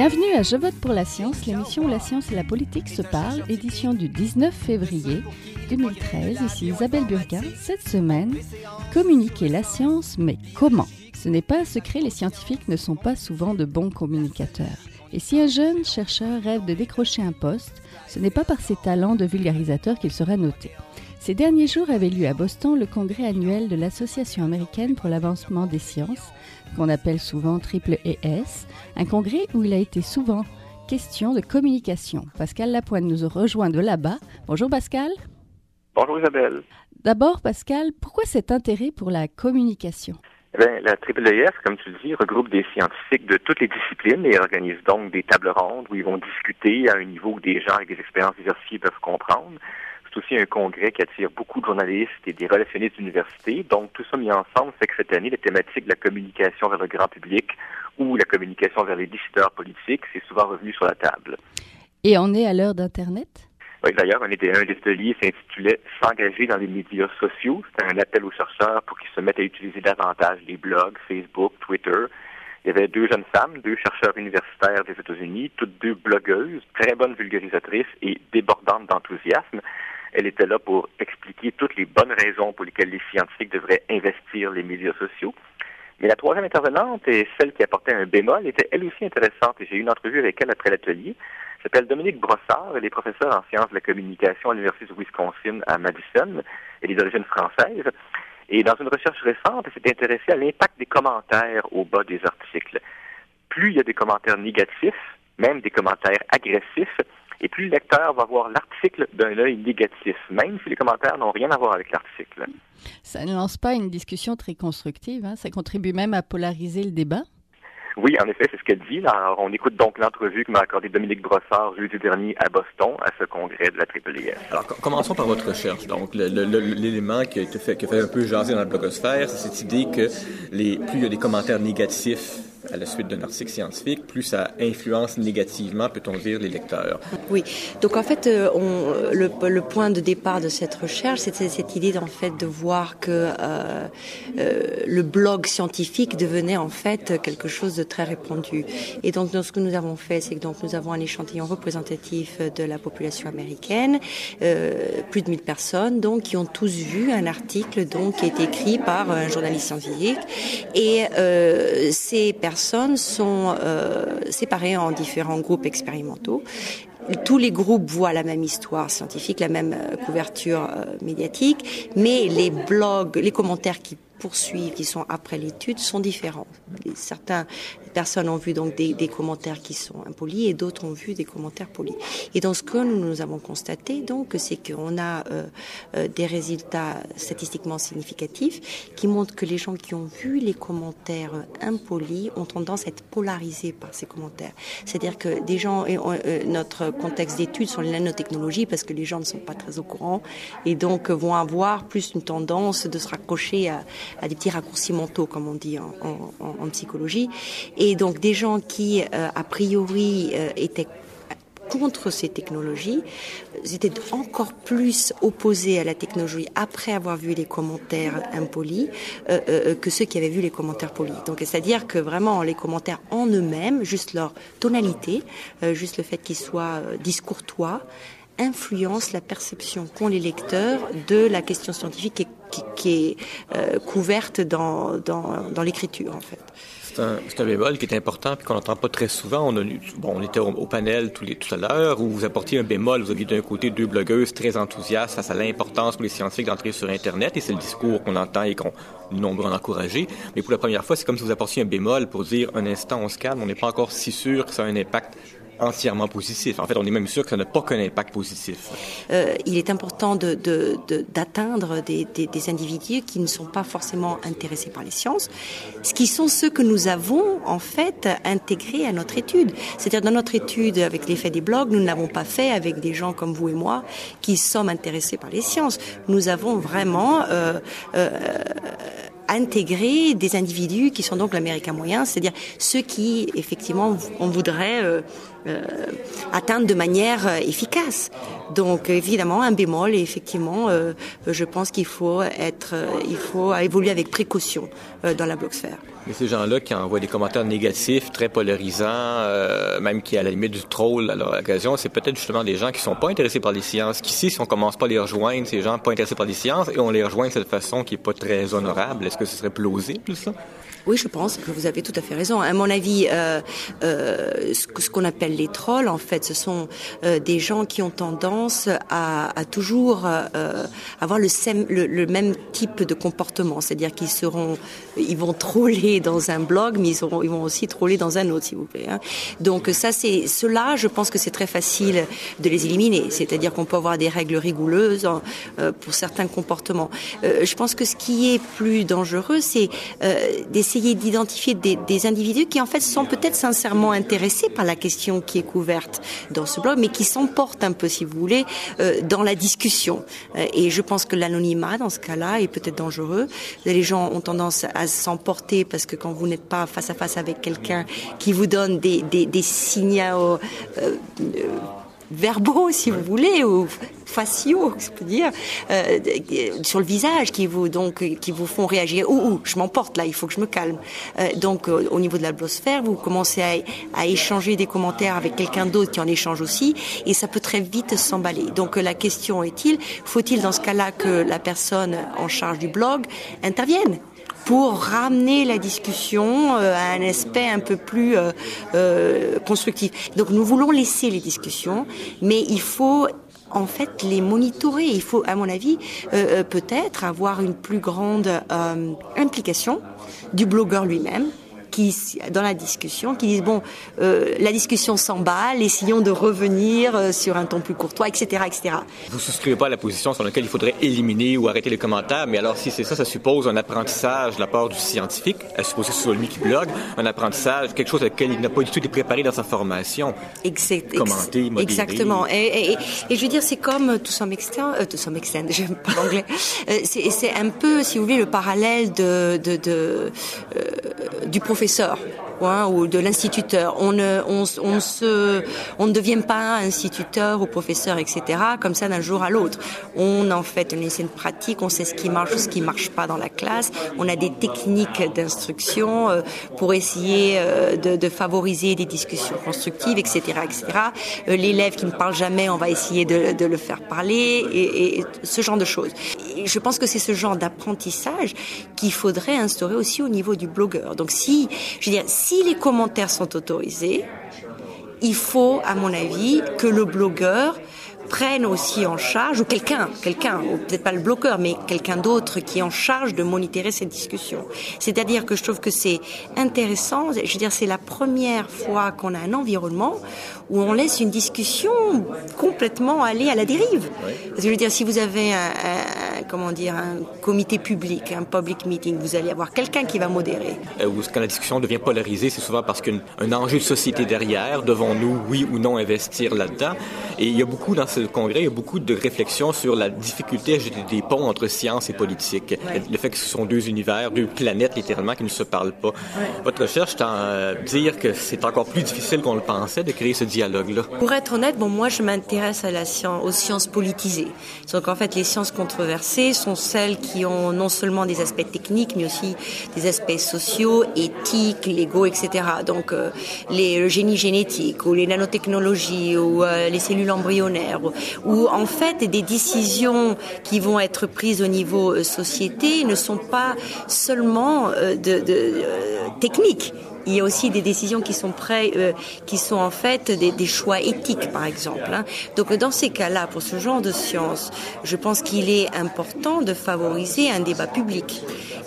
Bienvenue à Je vote pour la science, l'émission où la science et la politique se parlent, édition du 19 février 2013. Ici Isabelle Burguin. Cette semaine, communiquer la science, mais comment? Ce n'est pas un secret, les scientifiques ne sont pas souvent de bons communicateurs. Et si un jeune chercheur rêve de décrocher un poste, ce n'est pas par ses talents de vulgarisateur qu'il sera noté. Ces derniers jours avait lieu à Boston le congrès annuel de l'Association américaine pour l'avancement des sciences, qu'on appelle souvent triple ES, un congrès où il a été souvent question de communication. Pascal Lapointe nous rejoint de là-bas. Bonjour Pascal. Bonjour Isabelle. D'abord Pascal, pourquoi cet intérêt pour la communication? Eh bien, la ES, comme tu le dis, regroupe des scientifiques de toutes les disciplines et organise donc des tables rondes où ils vont discuter à un niveau où des gens avec des expériences diversifiées peuvent comprendre. C'est aussi un congrès qui attire beaucoup de journalistes et des relationnistes d'université. Donc, tout ça mis ensemble fait que cette année, la thématique de la communication vers le grand public ou la communication vers les décideurs politiques, c'est souvent revenu sur la table. Et on est à l'heure d'Internet? Oui, d'ailleurs, un des, un des ateliers s'intitulait S'engager dans les médias sociaux. C'était un appel aux chercheurs pour qu'ils se mettent à utiliser davantage les blogs, Facebook, Twitter. Il y avait deux jeunes femmes, deux chercheurs universitaires des États-Unis, toutes deux blogueuses, très bonnes vulgarisatrices et débordantes d'enthousiasme. Elle était là pour expliquer toutes les bonnes raisons pour lesquelles les scientifiques devraient investir les médias sociaux. Mais la troisième intervenante et celle qui apportait un bémol était elle aussi intéressante et j'ai eu une entrevue avec elle après l'atelier. Elle s'appelle Dominique Brossard, elle est professeure en sciences de la communication à l'Université du Wisconsin à Madison. Elle est d'origine française. Et dans une recherche récente, elle s'est intéressée à l'impact des commentaires au bas des articles. Plus il y a des commentaires négatifs, même des commentaires agressifs, et plus le lecteur va voir l'article d'un œil négatif, même si les commentaires n'ont rien à voir avec l'article. Ça ne lance pas une discussion très constructive, hein? ça contribue même à polariser le débat. Oui, en effet, c'est ce qu'elle dit. Alors, on écoute donc l'entrevue que m'a accordée Dominique Brossard jeudi dernier à Boston, à ce congrès de la IEES. Alors, commençons par votre recherche. Donc, l'élément qui a été fait, qui a fait un peu jaser dans la blogosphère, c'est cette idée que les, plus il y a des commentaires négatifs à la suite d'un article scientifique, plus ça influence négativement, peut-on dire, les lecteurs. Oui. Donc en fait, euh, le, point de départ de cette recherche, c'était cette idée en fait de voir que euh, euh, le blog scientifique devenait en fait quelque chose de très répandu. Et donc, ce que nous avons fait, c'est que donc nous avons un échantillon représentatif de la population américaine, plus de 1000 personnes, donc qui ont tous vu un article donc qui est écrit par un journaliste scientifique. Et ces personnes personnes sont euh, séparées en différents groupes expérimentaux. Tous les groupes voient la même histoire scientifique, la même euh, couverture euh, médiatique, mais les blogs, les commentaires qui poursuivent, qui sont après l'étude, sont différents. Certains personnes ont vu donc des, des commentaires qui sont impolis et d'autres ont vu des commentaires polis. Et dans ce que nous, avons constaté, donc, c'est qu'on a euh, euh, des résultats statistiquement significatifs qui montrent que les gens qui ont vu les commentaires impolis ont tendance à être polarisés par ces commentaires. C'est-à-dire que des gens, et euh, notre contexte d'étude sur les nanotechnologies, parce que les gens ne sont pas très au courant et donc vont avoir plus une tendance de se raccrocher à, à des petits raccourcis mentaux, comme on dit en, en, en psychologie. Et donc des gens qui, euh, a priori, euh, étaient contre ces technologies, étaient encore plus opposés à la technologie après avoir vu les commentaires impolis euh, que ceux qui avaient vu les commentaires polis. Donc, c'est-à-dire que vraiment les commentaires en eux-mêmes, juste leur tonalité, euh, juste le fait qu'ils soient discourtois, influencent la perception qu'ont les lecteurs de la question scientifique qui, est couverte dans, l'écriture, en fait. C'est un, bémol qui est important et qu'on n'entend pas très souvent. On, était au, panel tout, à l'heure où vous apportiez un bémol. Vous aviez d'un côté deux blogueuses très enthousiastes face à l'importance pour les scientifiques d'entrer sur Internet et c'est le discours qu'on entend et qu'on nombre en encouragé. Mais pour la première fois, c'est comme si vous apportiez un bémol pour dire un instant, on se calme, on n'est pas encore si sûr que ça a un impact entièrement positif. En fait, on est même sûr que ça n'a pas qu'un impact positif. Euh, il est important d'atteindre de, de, des, des, des, individus qui ne sont pas forcément intéressés par les sciences, ce qui sont ceux que nous avons en fait intégrés à notre étude. C'est-à-dire dans notre étude avec l'effet des blogs, nous ne l'avons pas fait avec des gens comme vous et moi qui sommes intéressés par les sciences. Nous avons vraiment euh, euh, intégrer des individus qui sont donc l'américain moyen, c'est-à-dire ceux qui effectivement on voudrait euh, euh, atteindre de manière euh, efficace. Donc évidemment un bémol et effectivement euh, je pense qu'il faut être il faut évoluer avec précaution dans la blogsphère. Mais ces gens-là qui envoient des commentaires négatifs, très polarisants, même qui à la limite du troll à l'occasion, c'est peut-être justement des gens qui sont pas intéressés par les sciences. Qu'ici, si on commence pas à les rejoindre, ces gens pas intéressés par les sciences, et on les rejoint de cette façon qui est pas très honorable, est-ce que ce serait plausible ça? Oui, je pense que vous avez tout à fait raison. À mon avis, ce qu'on appelle les trolls, en fait, ce sont euh, des gens qui ont tendance à, toujours euh, avoir le, même type de comportement, c'est-à-dire qu'ils seront, ils vont troller dans un blog, mais ils, vont aussi troller dans un autre, s'il vous plaît. Hein. Donc ça, c'est cela, je pense que c'est très facile de les éliminer. C'est-à-dire qu'on peut avoir des règles rigoureuses hein, euh, pour certains comportements. Je pense que ce qui est plus dangereux, c'est des essayer d'identifier des, individus qui en fait sont peut-être sincèrement intéressés par la question qui est couverte dans ce blog, mais qui s'emportent un peu, si vous voulez, euh, dans la discussion. Euh, et je pense que l'anonymat, dans ce cas-là, est peut-être dangereux. Les gens ont tendance à s'emporter parce que quand vous n'êtes pas face à face avec quelqu'un qui vous donne des, des, des signaux euh, verbaux, si vous voulez, ou faciaux, je peux dire, euh, sur le visage qui vous donc qui vous font réagir. Ouh, ouh je m'emporte là, il faut que je me calme. Euh, donc euh, au niveau de la blosphère, vous commencez à, à échanger des commentaires avec quelqu'un d'autre qui en échange aussi, et ça peut très vite s'emballer. Donc la question est-il, faut-il dans ce cas-là que la personne en charge du blog intervienne pour ramener la discussion euh, à un aspect un peu plus euh, euh, constructif. Donc nous voulons laisser les discussions, mais il faut en fait les monitorer. Il faut, à mon avis, peut-être avoir une plus grande implication du blogueur lui-même qui, dans la discussion, qui disent bon, euh, la discussion s'emballe, essayons de revenir euh, sur un ton plus courtois, etc., etc. Vous souscrivez pas à la position sur laquelle il faudrait éliminer ou arrêter les commentaires, mais alors si c'est ça, ça suppose un apprentissage de la part du scientifique, à supposer sur lui qui blogue, un apprentissage, quelque chose à laquelle il n'a pas du tout été préparé dans sa formation. Exact, Commenter, modérer. Exactement. Et, et, et, je veux dire, c'est comme tout some extent, euh, tout some extent, j'aime pas l'anglais. Euh, c'est un peu, si vous voulez, le parallèle de, de, de du professeur professeur hein, ou de l'instituteur. On ne, on, se, on ne devient pas instituteur ou professeur, etc. comme ça d'un jour à l'autre. On en fait un essai pratique, on sait ce qui marche ou ce qui marche pas dans la classe. On a des techniques d'instruction euh, pour essayer euh, de, de, favoriser des discussions constructives, etc., etc. Euh, l'élève qui ne parle jamais, on va essayer de, de le faire parler et, et, ce genre de choses. Je pense que c'est ce genre d'apprentissage qu'il faudrait instaurer aussi au niveau du blogueur. Donc si je veux dire, les commentaires sont autorisés, il faut, à mon avis, que le blogueur prenne aussi en charge, ou quelqu'un, quelqu'un, peut-être pas le bloqueur, mais quelqu'un d'autre qui est en charge de monitorer cette discussion. C'est-à-dire que je trouve que c'est intéressant, je veux dire, c'est la première fois qu'on a un environnement où on laisse une discussion complètement aller à la dérive. Parce que je veux dire, si vous avez un, un comment dire, un comité public, un public meeting, vous allez avoir quelqu'un qui va modérer. Euh, quand la discussion devient polarisée, c'est souvent parce qu'un enjeu de société derrière, devons-nous, oui ou non, investir là-dedans. Et il y a beaucoup dans ce congrès, il y a beaucoup de réflexions sur la difficulté à jeter des ponts entre science et politique. Le fait que ce sont deux univers, deux planètes littéralement qui ne se parlent pas. Votre recherche tend à dire que c'est encore plus difficile qu'on le pensait de créer ce dialogue Pour être honnête, bon, moi je m'intéresse aux sciences politisées. Donc en fait, les sciences controversées sont celles qui ont non seulement des aspects techniques, mais aussi des aspects sociaux, éthiques, légaux, etc. Donc euh, les, le génie génétique ou les nanotechnologies ou euh, les cellules embryonnaires ou, en fait des décisions qui vont être prises au niveau euh, société ne sont pas seulement de, techniques il y a aussi des décisions qui sont prêts, euh, qui sont en fait des, des choix éthiques, par exemple. Hein. Donc dans ces cas-là, pour ce genre de sciences, je pense qu'il est important de favoriser un débat public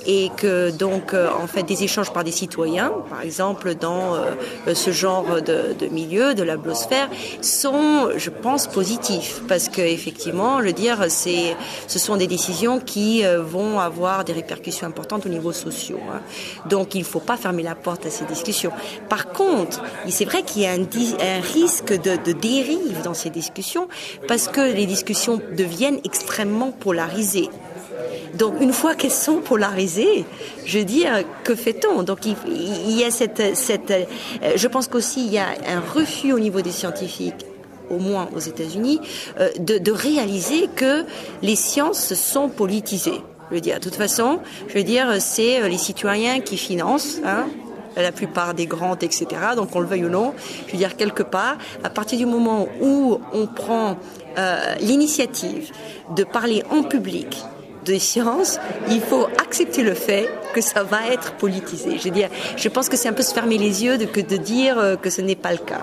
et que donc euh, en fait des échanges par des citoyens, par exemple dans euh, ce genre de, de milieu, de la blosphère, sont, je pense, positifs parce que effectivement, je veux dire, c'est, ce sont des décisions qui euh, vont avoir des répercussions importantes au niveau social. Hein. Donc il ne faut pas fermer la porte à ces discussions. Par contre, c'est vrai qu'il y a un, risque de, dérive dans ces discussions parce que les discussions deviennent extrêmement polarisées. Donc une fois qu'elles sont polarisées, je veux dire, que fait-on? Donc il, y a cette, cette euh, je pense qu'aussi il y a un refus au niveau des scientifiques au moins aux États-Unis, euh, de, de, réaliser que les sciences sont politisées. Je veux dire, de toute façon, je veux dire, c'est euh, les citoyens qui financent. Hein, la plupart des grandes, etc. Donc on le veuille ou non, je veux dire quelque part, à partir du moment où on prend euh, l'initiative de parler en public des sciences, il faut accepter le fait que ça va être politisé. Je veux dire, je pense que c'est un peu se fermer les yeux de, que de dire euh, que ce n'est pas le cas.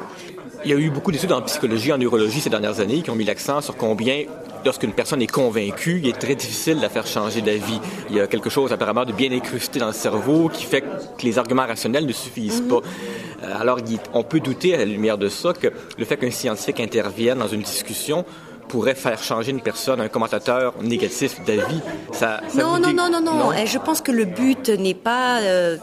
Il y a eu beaucoup d'études en psychologie, en neurologie ces dernières années qui ont mis l'accent sur combien, lorsqu'une personne est convaincue, il est très difficile de la faire changer d'avis. Il y a quelque chose apparemment de bien incrusté dans le cerveau qui fait que les arguments rationnels ne suffisent pas. Euh, alors, on peut douter à la lumière de ça que le fait qu'un scientifique intervienne dans une discussion pourrait faire changer une personne, un commentateur négatif d'avis. Ça, non, non, non, non, non, Je pense que le but n'est pas euh,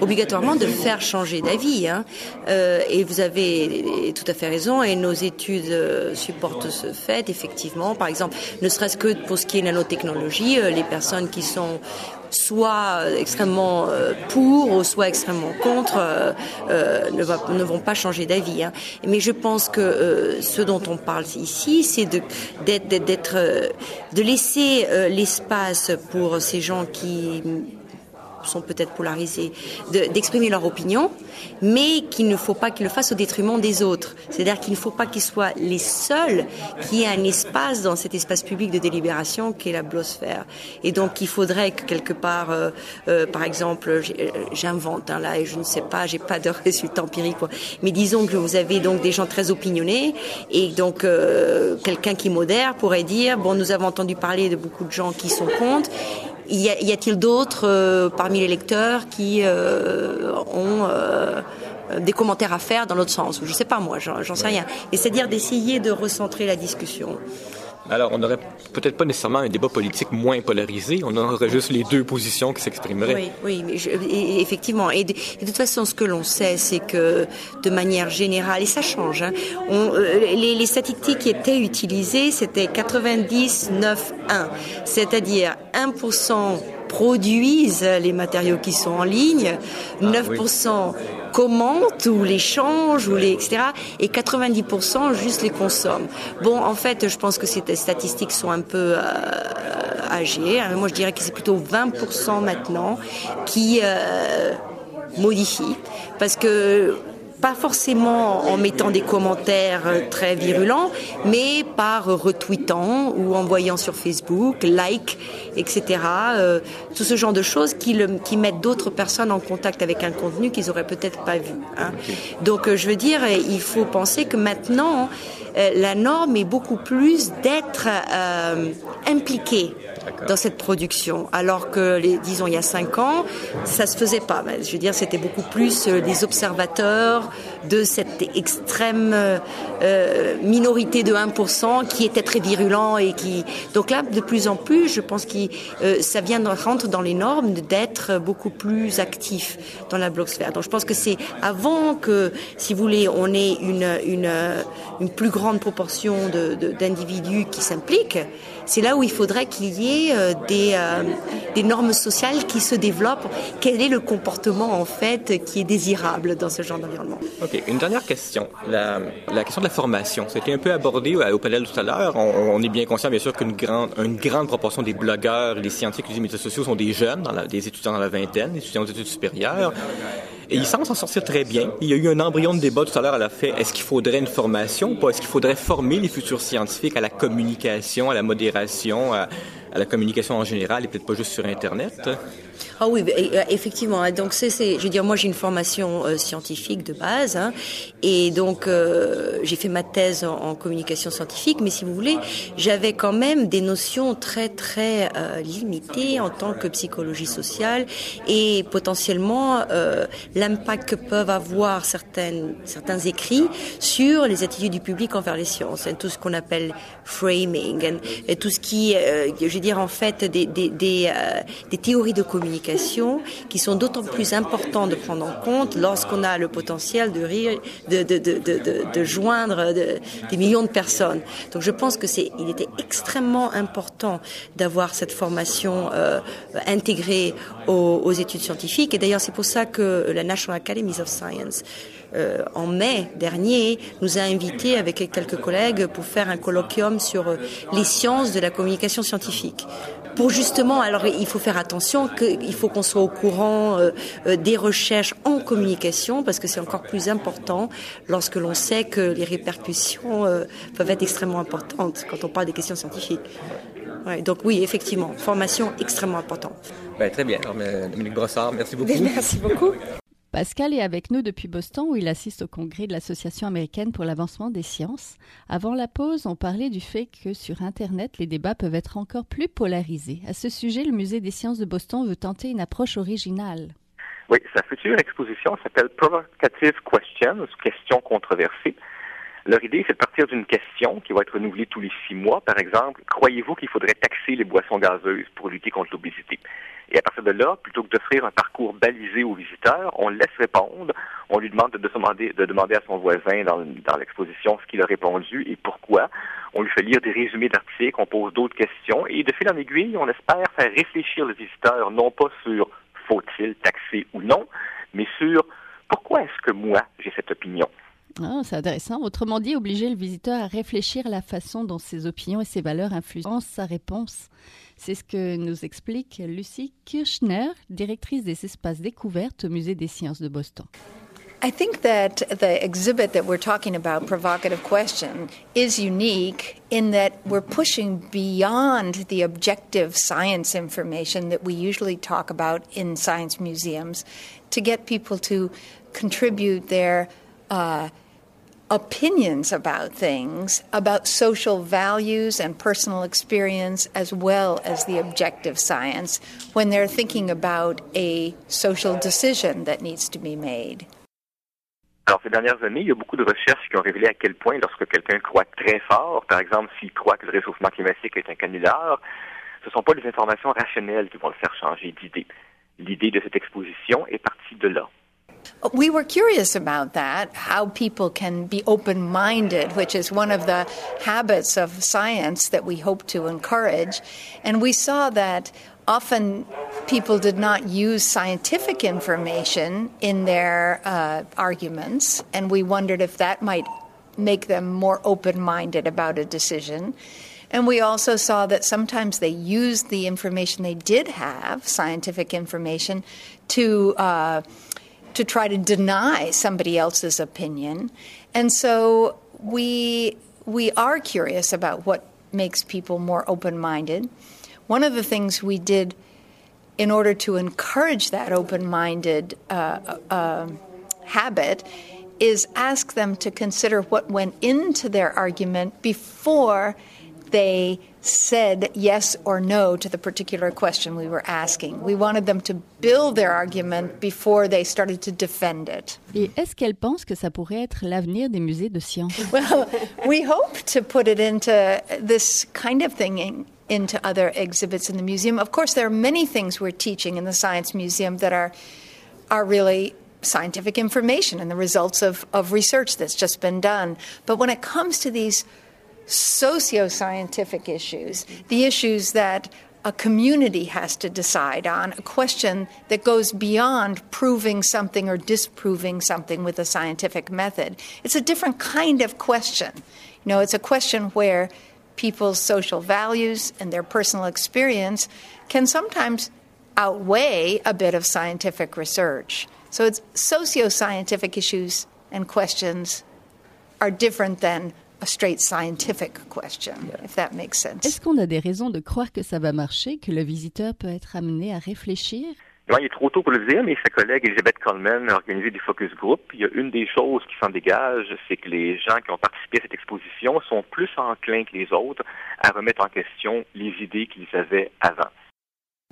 obligatoirement de faire changer d'avis. Hein. Euh, et vous avez tout à fait raison, et nos études euh, supportent ce fait, effectivement. Par exemple, ne serait-ce que pour ce qui est nanotechnologie, euh, les personnes qui sont soit extrêmement euh, pour ou soit extrêmement contre euh, euh, ne, vont pas changer d'avis. Hein. Mais je pense que ce dont on parle ici, c'est de d'être de laisser l'espace pour ces gens qui sont peut-être polarisés, d'exprimer leur opinion, mais qu'il ne faut pas qu'ils le fassent au détriment des autres. C'est-à-dire qu'il ne faut pas qu'ils soient les seuls qui aient un espace dans cet espace public de délibération qu'est la blosphère. Et donc il faudrait que quelque part, euh, euh, par exemple, euh, j'invente hein, là et je ne sais pas, j'ai pas de résultats empiriques, quoi. mais disons que vous avez donc des gens très opinionnés et donc quelqu'un qui modère pourrait dire bon nous avons entendu parler de beaucoup de gens qui sont contre y a-t-il d'autres euh, parmi les lecteurs qui euh, ont euh, des commentaires à faire dans l'autre sens? Je ne sais pas moi, j'en sais rien. Et c'est-à-dire d'essayer de recentrer la discussion. Alors, on n'aurait peut-être pas nécessairement un débat politique moins polarisé, on aurait juste les deux positions qui s'exprimeraient. Oui, oui, effectivement. Et de, toute façon, ce que l'on sait, c'est que de manière générale, et ça change, hein, les, les, statistiques qui étaient utilisées, c'était 90, 9, 1, c'est-à-dire 1% produisent les matériaux qui sont en ligne, 9% ah commentent ou les changent ou les etc. et 90% juste les consomment. Bon, en fait, je pense que ces statistiques sont un peu euh, âgées. Hein. Moi, je dirais que c'est plutôt 20% maintenant qui euh, modifient parce que pas forcément en mettant des commentaires euh, très virulents, mais par retweetant ou envoyant sur Facebook, like, etc. Euh, tout ce genre de choses qui, le, qui mettent d'autres personnes en contact avec un contenu qu'ils auraient peut-être pas vu. Hein. Donc, euh, je veux dire, il faut penser que maintenant, la norme est beaucoup plus d'être euh, impliqué dans cette production, alors que, les, disons, il y a cinq ans, ça se faisait pas. Je veux dire, c'était beaucoup plus euh, des observateurs de cette extrême euh, minorité de 1% qui était très virulent et qui. Donc là, de plus en plus, je pense que euh, ça vient de, rentre dans les normes d'être beaucoup plus actif dans la blogosphère. Donc je pense que c'est avant que, si vous voulez, on ait une une, une plus grande proportion d'individus de, qui s'impliquent c'est là où il faudrait qu'il y ait euh, des, euh, des, normes sociales qui se développent. Quel est le comportement en fait qui est désirable dans ce genre d'environnement? Ok, une dernière question. La, question de la formation, c'était un peu abordé au panel tout à l'heure. On, est bien conscient bien sûr qu'une grande, proportion des blogueurs, des scientifiques des médias sociaux sont des jeunes, des étudiants dans la vingtaine, des étudiants aux études supérieures. Et il semble s'en sortir très bien. Il y a eu un embryon de débat tout à l'heure à la fait. Est-ce qu'il faudrait une formation ou pas? Est-ce qu'il faudrait former les futurs scientifiques à la communication, à la modération, à, à la communication en général et peut-être pas juste sur Internet? Ah oui, euh, effectivement. Hein. Donc c'est, je veux dire, moi j'ai une formation euh, scientifique de base, hein, et donc euh, j'ai fait ma thèse en, communication scientifique. Mais si vous voulez, j'avais quand même des notions très très limitées en tant que psychologie sociale et potentiellement l'impact que peuvent avoir certaines certains écrits sur les attitudes du public envers les sciences, et tout ce qu'on appelle framing, et, tout ce qui, je c'est-à-dire en fait euh, des, théories de communication qui sont d'autant plus importantes de prendre en compte lorsqu'on a le potentiel de, rire, de, joindre des millions de personnes. Donc je pense que c'est, il était extrêmement important d'avoir cette formation euh, intégrée aux, aux études scientifiques. Et d'ailleurs, c'est pour ça que la National Academies of Science euh, en mai dernier, nous a invités avec quelques collègues pour faire un colloquium sur euh, les sciences de la communication scientifique pour justement, alors il faut faire attention qu'il faut qu'on soit au courant euh, des recherches en communication parce que c'est encore plus important lorsque l'on sait que les répercussions peuvent être extrêmement importantes quand on parle des questions scientifiques. donc oui, effectivement, formation extrêmement importante. Ben, très bien. Alors, Dominique Brossard, merci beaucoup. Merci beaucoup. Pascal est avec nous depuis Boston où il assiste au congrès de l'Association américaine pour l'avancement des sciences. Avant la pause, on parlait du fait que sur Internet, les débats peuvent être encore plus polarisés. À ce sujet, le Musée des sciences de Boston veut tenter une approche originale. Oui, sa future exposition s'appelle Provocative Questions, questions controversées. Leur idée, c'est de partir d'une question qui va être renouvelée tous les six mois. Par exemple, croyez-vous qu'il faudrait taxer les boissons gazeuses pour lutter contre l'obésité? Et à partir de là, plutôt que d'offrir un parcours balisé aux visiteurs, on laisse répondre. On lui demande de, demander, de demander à son voisin dans l'exposition ce qu'il a répondu et pourquoi. On lui fait lire des résumés d'articles, on pose d'autres questions et de fil en aiguille, on espère faire réfléchir le visiteur non pas sur faut-il taxer ou non, mais sur pourquoi est-ce que moi j'ai cette opinion? Ah, c'est intéressant. Autrement dit, obliger le visiteur à réfléchir à la façon dont ses opinions et ses valeurs influencent sa réponse. C'est ce que nous explique Lucie Kirchner, directrice des espaces découvertes au Musée des sciences de Boston. I think that the exhibit that we're talking about, Provocative Question, is unique in that we're pushing beyond the objective science information that we usually talk about in science museums to get people to contribute their uh, opinions about things, about social values and personal experience, as well as the objective science, when they're thinking about a social decision that needs to be made. Alors, ces dernières années, il y a beaucoup de recherches qui ont révélé à quel point, lorsque quelqu'un croit très fort, par exemple, s'il croit que le réchauffement climatique est un canular, ce ne sont pas les informations rationnelles qui vont le faire changer d'idée. L'idée de cette exposition est partie de là. We were curious about that, how people can be open minded, which is one of the habits of science that we hope to encourage. And we saw that often people did not use scientific information in their uh, arguments, and we wondered if that might make them more open minded about a decision. And we also saw that sometimes they used the information they did have, scientific information, to uh, to try to deny somebody else's opinion. And so we we are curious about what makes people more open-minded. One of the things we did in order to encourage that open-minded uh, uh, habit is ask them to consider what went into their argument before they said yes or no to the particular question we were asking. We wanted them to build their argument before they started to defend it. Et est-ce qu'elle pense que ça pourrait être l'avenir des musées de sciences? Well, we hope to put it into this kind of thing in, into other exhibits in the museum. Of course, there are many things we're teaching in the Science Museum that are are really scientific information and the results of, of research that's just been done. But when it comes to these socio-scientific issues, the issues that a community has to decide on, a question that goes beyond proving something or disproving something with a scientific method. It's a different kind of question. You know, it's a question where people's social values and their personal experience can sometimes outweigh a bit of scientific research. So it's socio-scientific issues and questions are different than a straight scientific question, yeah. if that makes sense. Est-ce qu'on a des raisons de croire que ça va marcher, que le visiteur peut être amené à réfléchir? Non, il est trop tôt pour le dire, mais sa collègue Elisabeth Coleman a organisé des focus groups. Il y a une des choses qui s'en dégage, c'est que les gens qui ont participé à cette exposition sont plus enclins que les autres à remettre en question les idées qu'ils avaient avant.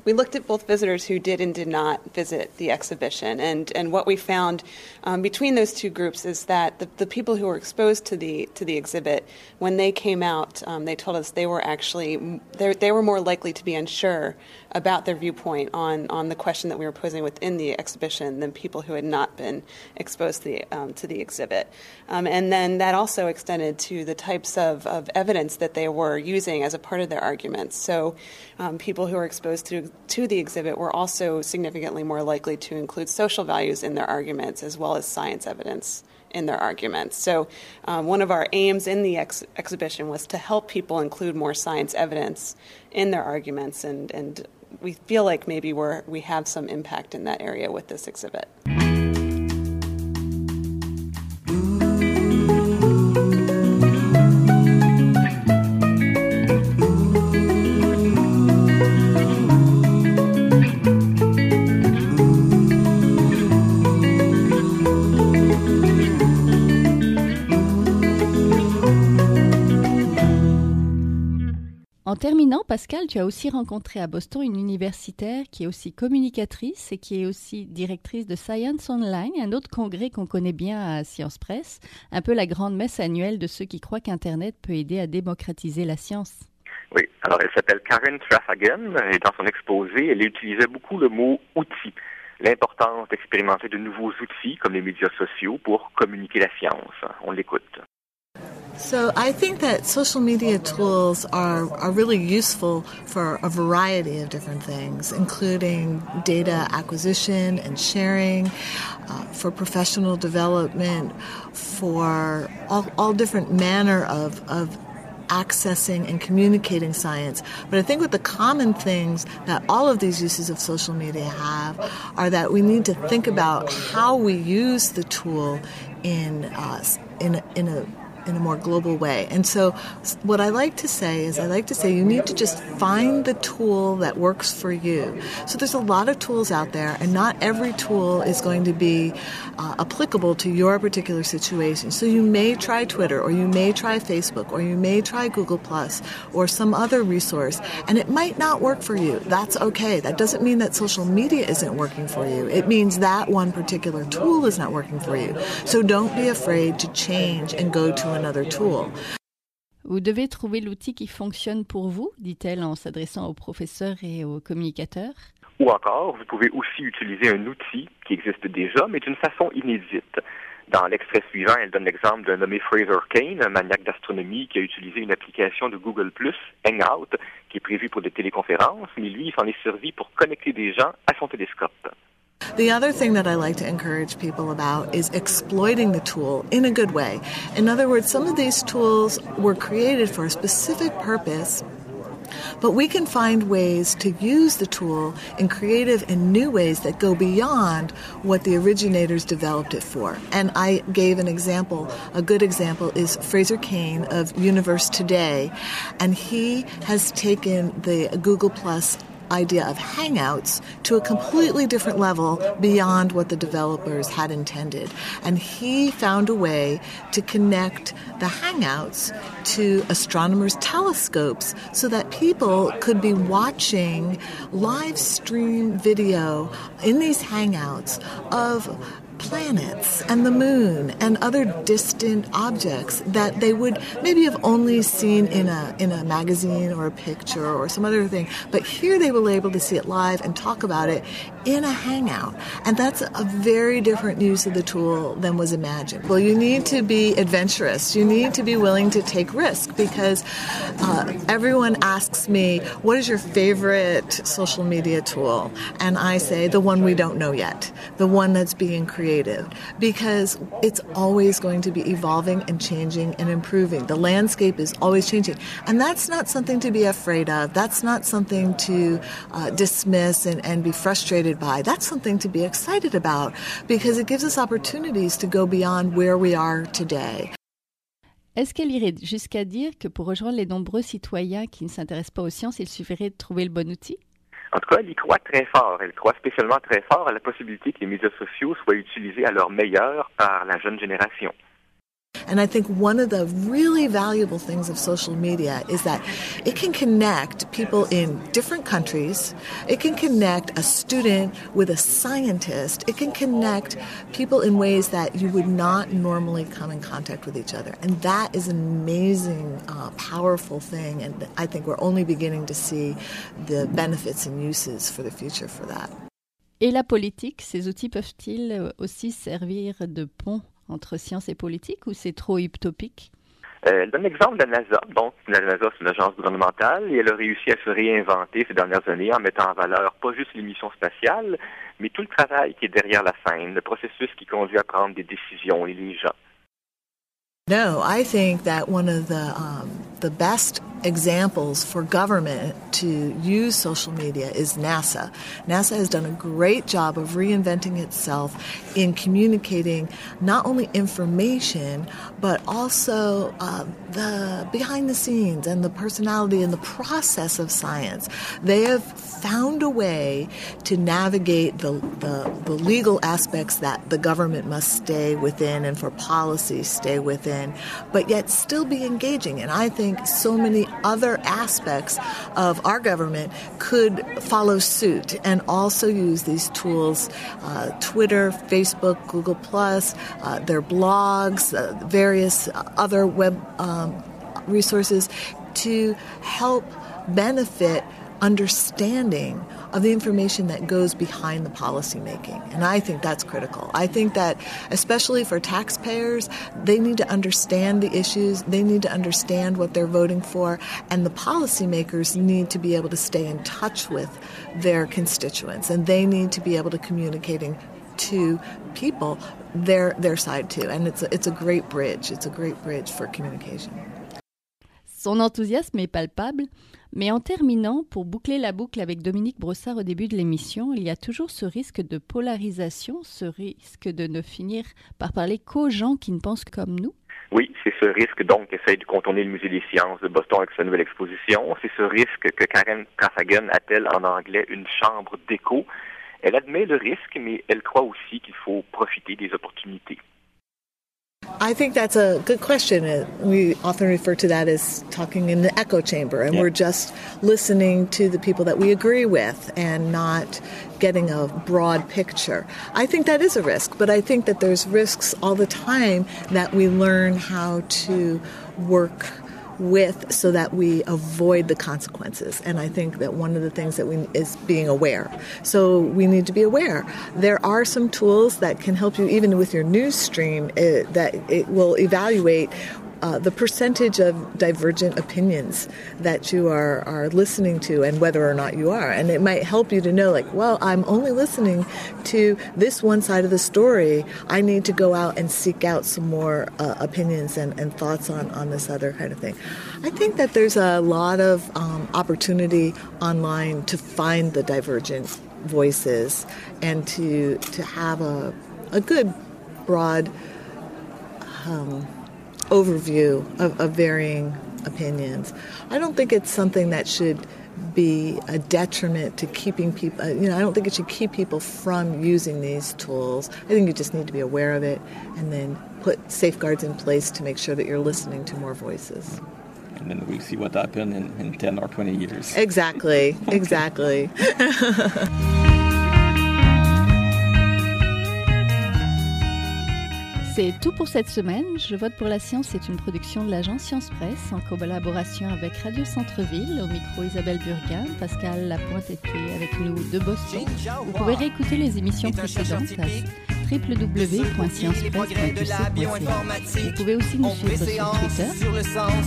We looked at both visitors who did and did not visit the exhibition, and, and what we found um, between those two groups is that the, the people who were exposed to the to the exhibit, when they came out, um, they told us they were actually they, they were more likely to be unsure about their viewpoint on, on the question that we were posing within the exhibition than people who had not been exposed to the, um, to the exhibit. Um, and then that also extended to the types of, of evidence that they were using as a part of their arguments. So um, people who were exposed to, to the exhibit were also significantly more likely to include social values in their arguments as well as science evidence in their arguments. So, um, one of our aims in the ex- exhibition was to help people include more science evidence in their arguments and, and we feel like maybe we're, we have some impact in that area with this exhibit. Pascal, tu as aussi rencontré à Boston une universitaire qui est aussi communicatrice et qui est aussi directrice de Science Online, un autre congrès qu'on connaît bien à Science Presse, un peu la grande messe annuelle de ceux qui croient qu'Internet peut aider à démocratiser la science. Oui, alors elle s'appelle Karen Traffagan et dans son exposé, elle utilisait beaucoup le mot outil, l'importance d'expérimenter de nouveaux outils comme les médias sociaux pour communiquer la science. On l'écoute. So I think that social media tools are, are really useful for a variety of different things, including data acquisition and sharing, uh, for professional development, for all, all different manner of, of accessing and communicating science. But I think what the common things that all of these uses of social media have are that we need to think about how we use the tool in uh, in in a in a more global way. And so, what I like to say is, I like to say you need to just find the tool that works for you. So, there's a lot of tools out there, and not every tool is going to be uh, applicable to your particular situation. So, you may try Twitter, or you may try Facebook, or you may try Google Plus, or some other resource, and it might not work for you. That's okay. That doesn't mean that social media isn't working for you. It means that one particular tool is not working for you. So, don't be afraid to change and go to. Vous devez trouver l'outil qui fonctionne pour vous, dit-elle en s'adressant aux professeurs et aux communicateurs. Ou encore, vous pouvez aussi utiliser un outil qui existe déjà, mais d'une façon inédite. Dans l'extrait suivant, elle donne l'exemple d'un nommé Fraser Kane, un maniaque d'astronomie qui a utilisé une application de Google Hangout, qui est prévue pour des téléconférences, mais lui, il s'en est servi pour connecter des gens à son télescope. The other thing that I like to encourage people about is exploiting the tool in a good way. In other words, some of these tools were created for a specific purpose but we can find ways to use the tool in creative and new ways that go beyond what the originators developed it for. And I gave an example. A good example is Fraser Kane of Universe Today, and he has taken the Google Plus idea of Hangouts to a completely different level beyond what the developers had intended. And he found a way to connect the Hangouts to astronomers' telescopes so that people could be watching live stream video in these Hangouts of planets and the moon and other distant objects that they would maybe have only seen in a in a magazine or a picture or some other thing. But here they were able to see it live and talk about it in a hangout and that's a very different use of the tool than was imagined well you need to be adventurous you need to be willing to take risk because uh, everyone asks me what is your favorite social media tool and i say the one we don't know yet the one that's being created creative because it's always going to be evolving and changing and improving. The landscape is always changing. And that's not something to be afraid of. That's not something to uh, dismiss and, and be frustrated by. That's something to be excited about because it gives us opportunities to go beyond where we are today. Est-ce qu'elle irait jusqu'à dire que pour rejoindre les nombreux citoyens qui ne s'intéressent pas aux sciences, il suffirait de trouver le bon outil? En tout cas, elle y croit très fort. Elle croit spécialement très fort à la possibilité que les médias sociaux soient utilisés à leur meilleur par la jeune génération. And I think one of the really valuable things of social media is that it can connect people in different countries. It can connect a student with a scientist. It can connect people in ways that you would not normally come in contact with each other. And that is an amazing, uh, powerful thing. And I think we're only beginning to see the benefits and uses for the future for that. Et la politique, ces outils peuvent-ils euh, aussi servir de pont entre science et politique ou c'est trop utopique? Euh, elle donne l'exemple de la NASA. Donc, la NASA, c'est une agence gouvernementale et elle a réussi à se réinventer ces dernières années en mettant en valeur pas juste les missions spatiales, mais tout le travail qui est derrière la scène, le processus qui conduit à prendre des décisions et les gens. No, I think that one of the um, the best examples for government to use social media is NASA. NASA has done a great job of reinventing itself in communicating not only information but also uh, the behind the scenes and the personality and the process of science. They have found a way to navigate the, the, the legal aspects that the government must stay within and for policy stay within, but yet still be engaging. And I think so many other aspects of our government could follow suit and also use these tools uh, Twitter, Facebook, Google, Plus, uh, their blogs, uh, various other web um, resources to help benefit understanding of the information that goes behind the policy making. And I think that's critical. I think that, especially for taxpayers, they need to understand the issues, they need to understand what they're voting for, and the policymakers need to be able to stay in touch with their constituents, and they need to be able to communicating to people their their side too. And it's a, it's a great bridge. It's a great bridge for communication. Son enthousiasme est palpable. Mais en terminant, pour boucler la boucle avec Dominique Brossard au début de l'émission, il y a toujours ce risque de polarisation, ce risque de ne finir par parler qu'aux gens qui ne pensent comme nous. Oui, c'est ce risque donc qu'essaye de contourner le Musée des sciences de Boston avec sa nouvelle exposition. C'est ce risque que Karen Kafagan appelle en anglais une chambre d'écho. Elle admet le risque, mais elle croit aussi qu'il faut profiter des opportunités. I think that's a good question. Uh, we often refer to that as talking in the echo chamber, and yeah. we're just listening to the people that we agree with and not getting a broad picture. I think that is a risk, but I think that there's risks all the time that we learn how to work with so that we avoid the consequences. And I think that one of the things that we is being aware. So we need to be aware. There are some tools that can help you even with your news stream it, eh, that it will evaluate uh, the percentage of divergent opinions that you are, are listening to and whether or not you are. And it might help you to know, like, well, I'm only listening to this one side of the story. I need to go out and seek out some more uh, opinions and, and thoughts on, on this other kind of thing. I think that there's a lot of um, opportunity online to find the divergent voices and to, to have a, a good, broad, um, overview of, of varying opinions. I don't think it's something that should be a detriment to keeping people, uh, you know, I don't think it should keep people from using these tools. I think you just need to be aware of it and then put safeguards in place to make sure that you're listening to more voices. And then we'll see what happens in, in 10 or 20 years. Exactly, exactly. C'est tout pour cette semaine. Je vote pour la science c'est une production de l'agence Science Presse en collaboration avec Radio Centre-Ville. Au micro Isabelle Burgan, Pascal Lapointe était avec nous de Boston. Vous pouvez réécouter les émissions précédentes www.sciencepresse.qc.ca. Vous pouvez aussi nous suivre sur Twitter.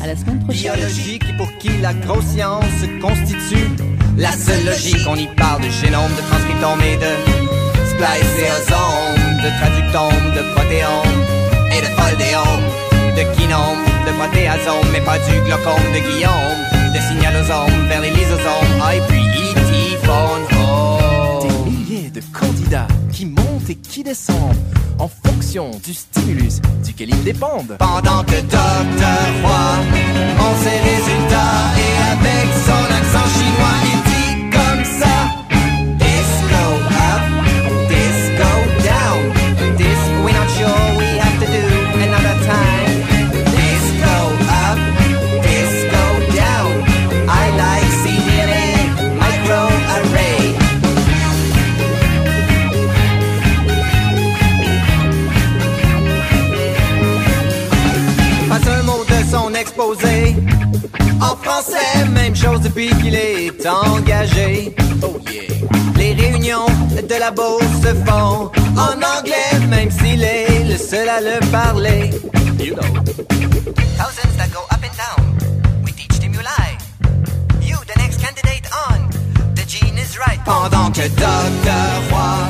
À la semaine prochaine. Biologique pour qui la grosse science constitue la seule logique. On y parle de génome, de transcriptome et de spliceosome de traductome, de protéome et de foldéome, de kinome, de protéasome, mais pas du glaucome de Guillaume, de signalosome vers les lysosomes, ah, et puis Des milliers de candidats qui montent et qui descendent en fonction du stimulus duquel ils dépendent. Pendant que Docteur Roy en ses résultats et avec son accent chinois, il la bourse se font en anglais, même s'il est le seul à le parler. You know. Thousands that go up and down. We teach stimuli. You, the next candidate on. The gene is right. Pendant que Dr. Roy